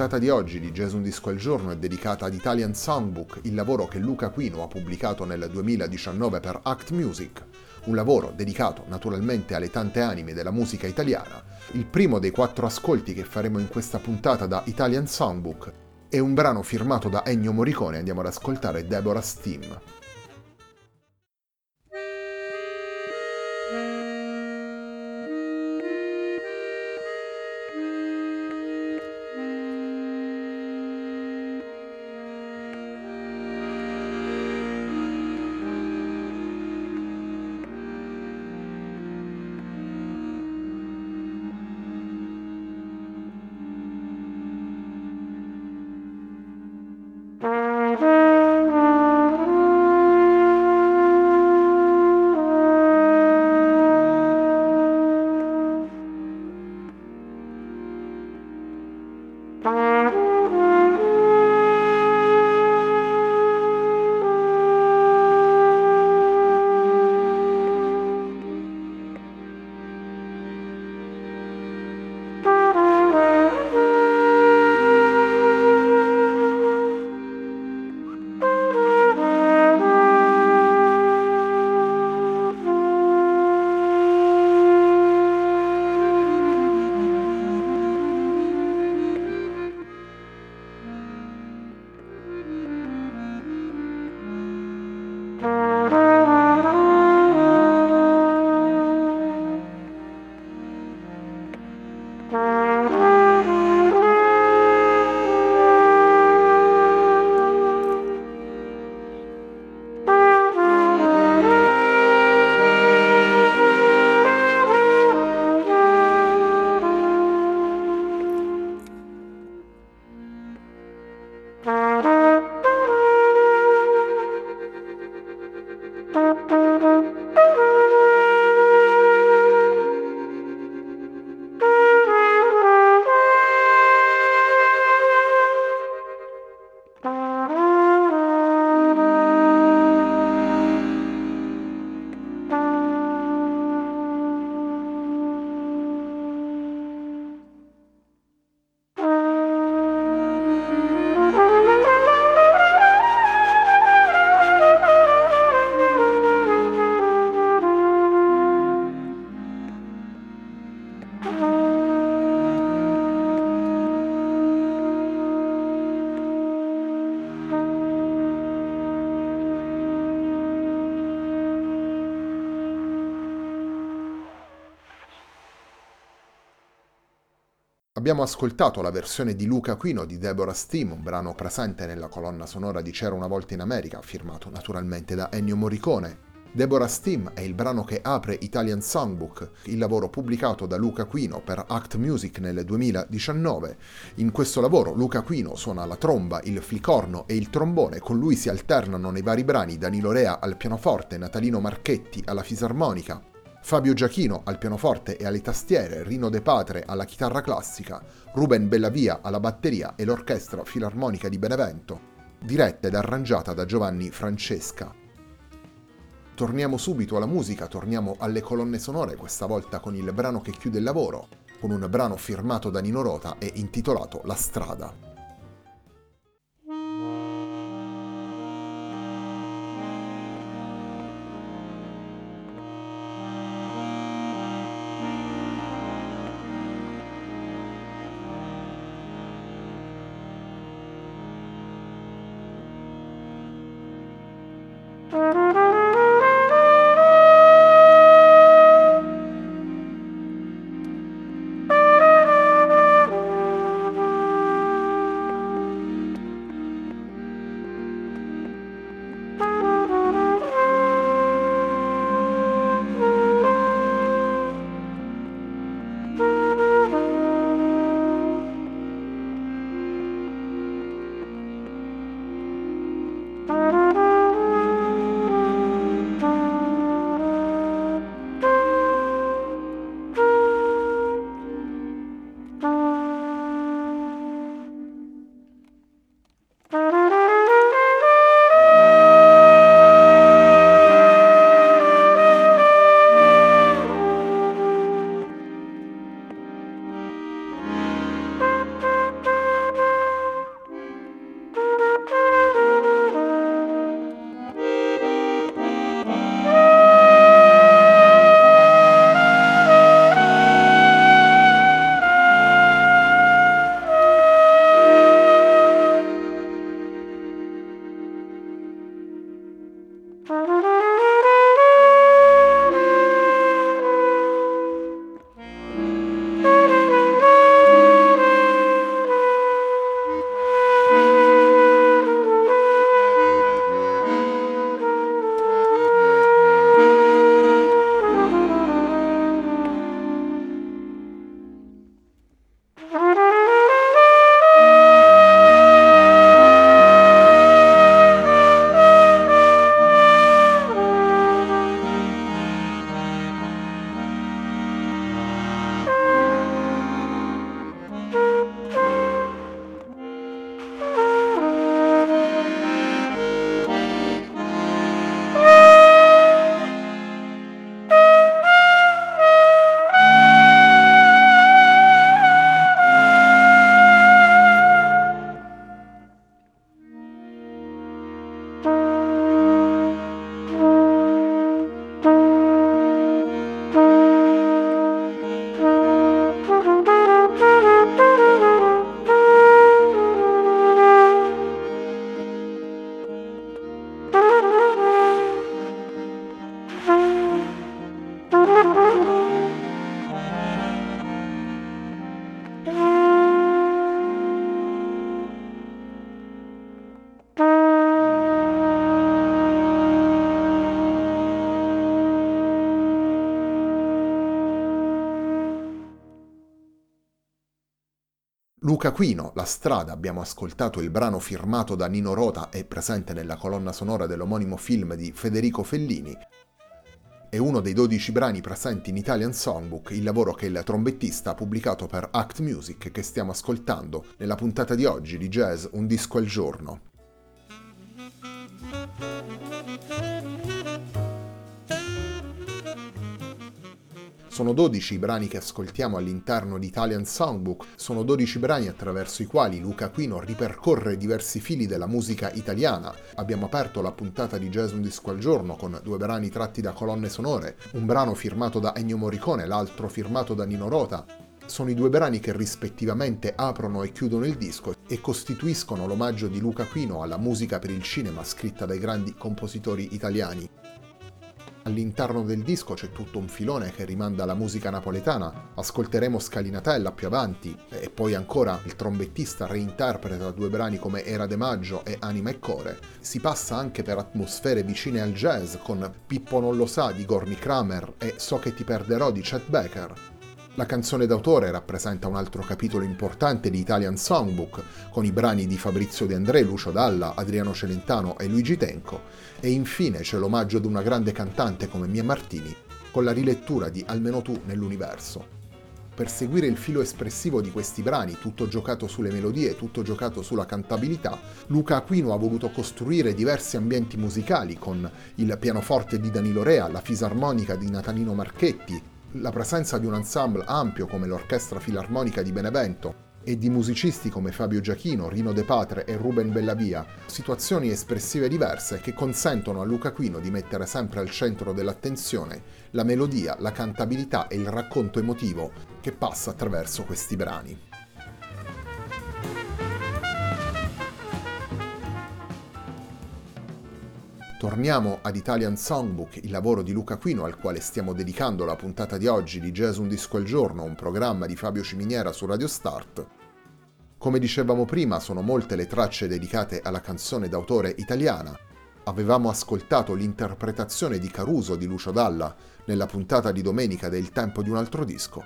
Puntata di oggi di Jazz Un Disco al Giorno è dedicata ad Italian Songbook, il lavoro che Luca Quino ha pubblicato nel 2019 per Act Music, un lavoro dedicato naturalmente alle tante anime della musica italiana. Il primo dei quattro ascolti che faremo in questa puntata da Italian Songbook è un brano firmato da Ennio Morricone, andiamo ad ascoltare Deborah's Team. Abbiamo ascoltato la versione di Luca Quino di Deborah's Team, un brano presente nella colonna sonora di C'era una volta in America, firmato naturalmente da Ennio Morricone. Deborah's Team è il brano che apre Italian Songbook, il lavoro pubblicato da Luca Quino per Act Music nel 2019. In questo lavoro Luca Quino suona la tromba, il flicorno e il trombone, con lui si alternano nei vari brani Danilo Rea al pianoforte, Natalino Marchetti alla fisarmonica, Fabio Giachino al pianoforte e alle tastiere, Rino De Patre alla chitarra classica, Ruben Bellavia alla batteria e l'orchestra filarmonica di Benevento. diretta ed arrangiata da Giovanni Francesca. Torniamo subito alla musica, torniamo alle colonne sonore, questa volta con il brano che chiude il lavoro, con un brano firmato da Nino Rota e intitolato La strada. Música Luca Quino, La strada, abbiamo ascoltato il brano firmato da Nino Rota e presente nella colonna sonora dell'omonimo film di Federico Fellini. È uno dei 12 brani presenti in Italian Songbook, il lavoro che il trombettista ha pubblicato per Act Music che stiamo ascoltando nella puntata di oggi di Jazz Un disco al giorno. Sono 12 i brani che ascoltiamo all'interno di Italian Songbook, sono 12 brani attraverso i quali Luca Quino ripercorre diversi fili della musica italiana. Abbiamo aperto la puntata di Jazz Un Disco al Giorno con due brani tratti da colonne sonore, un brano firmato da Ennio Morricone, l'altro firmato da Nino Rota, sono i due brani che rispettivamente aprono e chiudono il disco e costituiscono l'omaggio di Luca Quino alla musica per il cinema scritta dai grandi compositori italiani. All'interno del disco c'è tutto un filone che rimanda alla musica napoletana, ascolteremo Scalinatella più avanti e poi ancora il trombettista reinterpreta due brani come Era de Maggio e Anima e Core. Si passa anche per atmosfere vicine al jazz con Pippo non lo sa di Gorny Kramer e So che ti perderò di Chet Baker. La canzone d'autore rappresenta un altro capitolo importante di Italian Songbook, con i brani di Fabrizio De André, Lucio Dalla, Adriano Celentano e Luigi Tenco, e infine c'è l'omaggio ad una grande cantante come Mia Martini, con la rilettura di Almeno tu nell'universo. per seguire il filo espressivo di questi brani, tutto giocato sulle melodie, tutto giocato sulla cantabilità, Luca Aquino ha voluto costruire diversi ambienti musicali con il pianoforte di Danilo Rea, la fisarmonica di Natalino Marchetti, la presenza di un ensemble ampio come l'Orchestra Filarmonica di Benevento, e di musicisti come Fabio Giachino, Rino De Patre e Ruben Bellavia, situazioni espressive diverse che consentono a Luca Quino di mettere sempre al centro dell'attenzione la melodia, la cantabilità e il racconto emotivo che passa attraverso questi brani. Torniamo ad Italian Songbook, il lavoro di Luca Quino al quale stiamo dedicando la puntata di oggi di Jazz Un Disco al Giorno, un programma di Fabio Ciminiera su Radio Start. Come dicevamo prima, sono molte le tracce dedicate alla canzone d'autore italiana. Avevamo ascoltato l'interpretazione di Caruso di Lucio Dalla nella puntata di domenica del Tempo di un altro disco.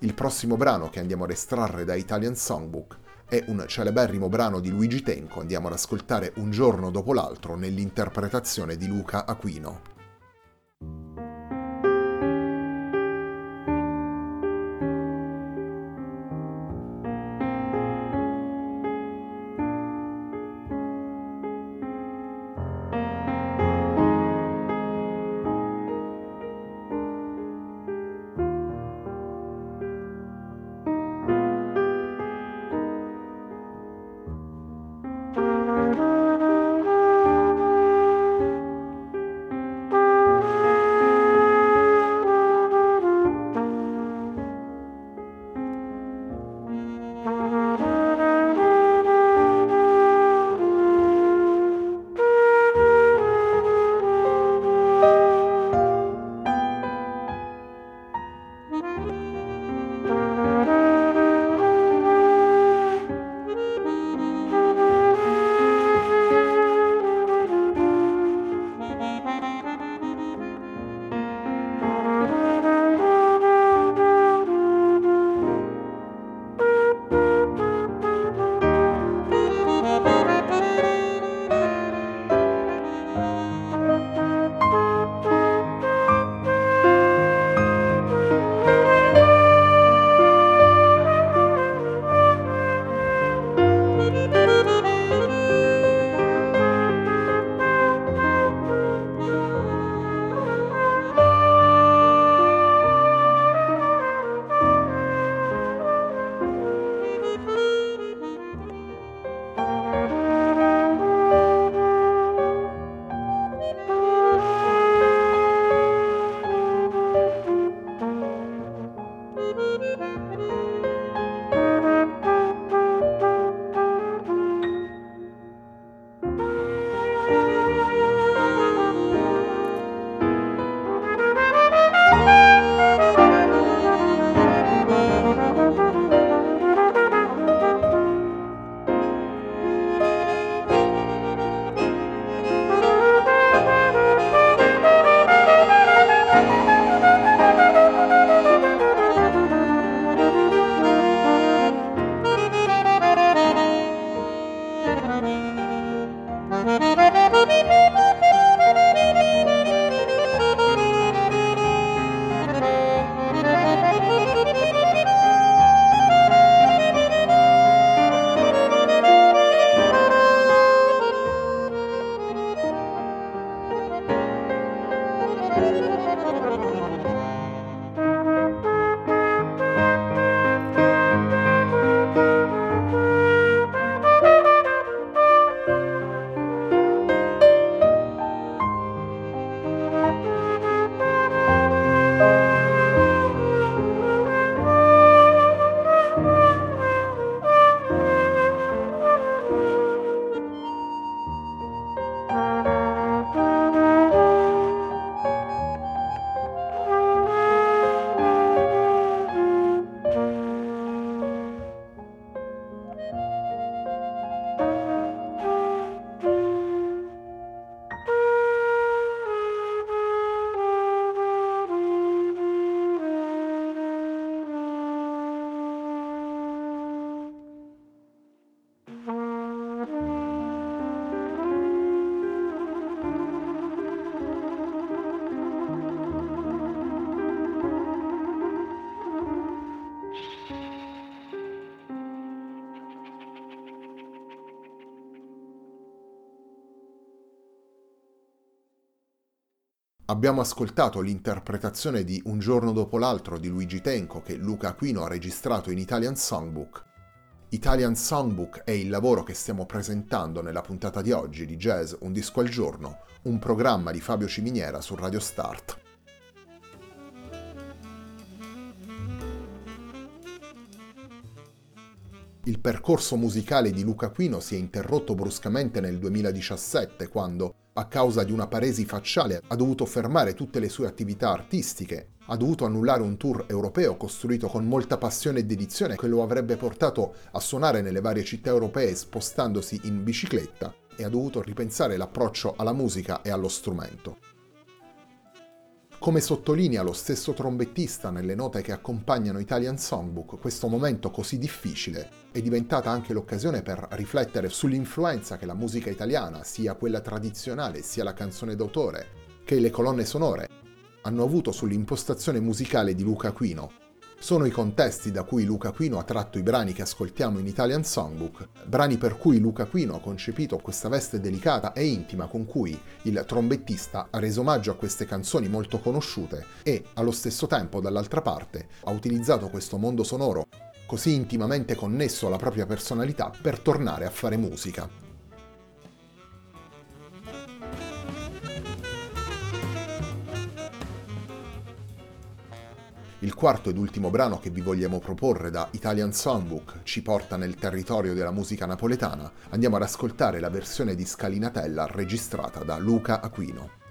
Il prossimo brano che andiamo ad estrarre da Italian Songbook è un celeberrimo brano di Luigi Tenco, andiamo ad ascoltare un giorno dopo l'altro nell'interpretazione di Luca Aquino. Abbiamo ascoltato l'interpretazione di Un giorno dopo l'altro di Luigi Tenco che Luca Aquino ha registrato in Italian Songbook. Italian Songbook è il lavoro che stiamo presentando nella puntata di oggi di Jazz Un disco al giorno, un programma di Fabio Ciminiera su Radio Start. Il percorso musicale di Luca Quino si è interrotto bruscamente nel 2017 quando, a causa di una paresi facciale, ha dovuto fermare tutte le sue attività artistiche, ha dovuto annullare un tour europeo costruito con molta passione e dedizione che lo avrebbe portato a suonare nelle varie città europee spostandosi in bicicletta e ha dovuto ripensare l'approccio alla musica e allo strumento. Come sottolinea lo stesso trombettista nelle note che accompagnano Italian Songbook, questo momento così difficile è diventata anche l'occasione per riflettere sull'influenza che la musica italiana, sia quella tradizionale sia la canzone d'autore, che le colonne sonore, hanno avuto sull'impostazione musicale di Luca Aquino, sono i contesti da cui Luca Quino ha tratto i brani che ascoltiamo in Italian Songbook, brani per cui Luca Quino ha concepito questa veste delicata e intima con cui il trombettista ha reso omaggio a queste canzoni molto conosciute e, allo stesso tempo, dall'altra parte, ha utilizzato questo mondo sonoro così intimamente connesso alla propria personalità per tornare a fare musica. Il quarto ed ultimo brano che vi vogliamo proporre da Italian Songbook ci porta nel territorio della musica napoletana. Andiamo ad ascoltare la versione di Scalinatella registrata da Luca Aquino.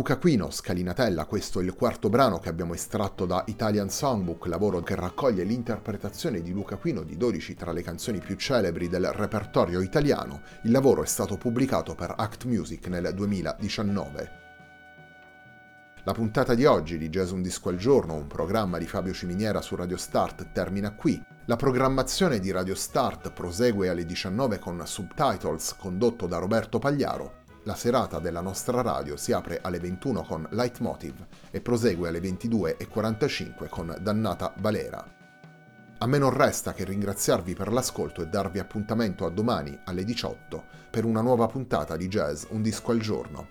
Luca Quino, Scalinatella, questo è il quarto brano che abbiamo estratto da Italian Songbook, lavoro che raccoglie l'interpretazione di Luca Quino di 12 tra le canzoni più celebri del repertorio italiano. Il lavoro è stato pubblicato per Act Music nel 2019. La puntata di oggi di Jazz Un Disco al Giorno, un programma di Fabio Ciminiera su Radio Start, termina qui. La programmazione di Radio Start prosegue alle 19 con Subtitles condotto da Roberto Pagliaro. La serata della nostra radio si apre alle 21 con Leitmotiv e prosegue alle 22.45 con Dannata Valera. A me non resta che ringraziarvi per l'ascolto e darvi appuntamento a domani alle 18 per una nuova puntata di Jazz Un disco al giorno.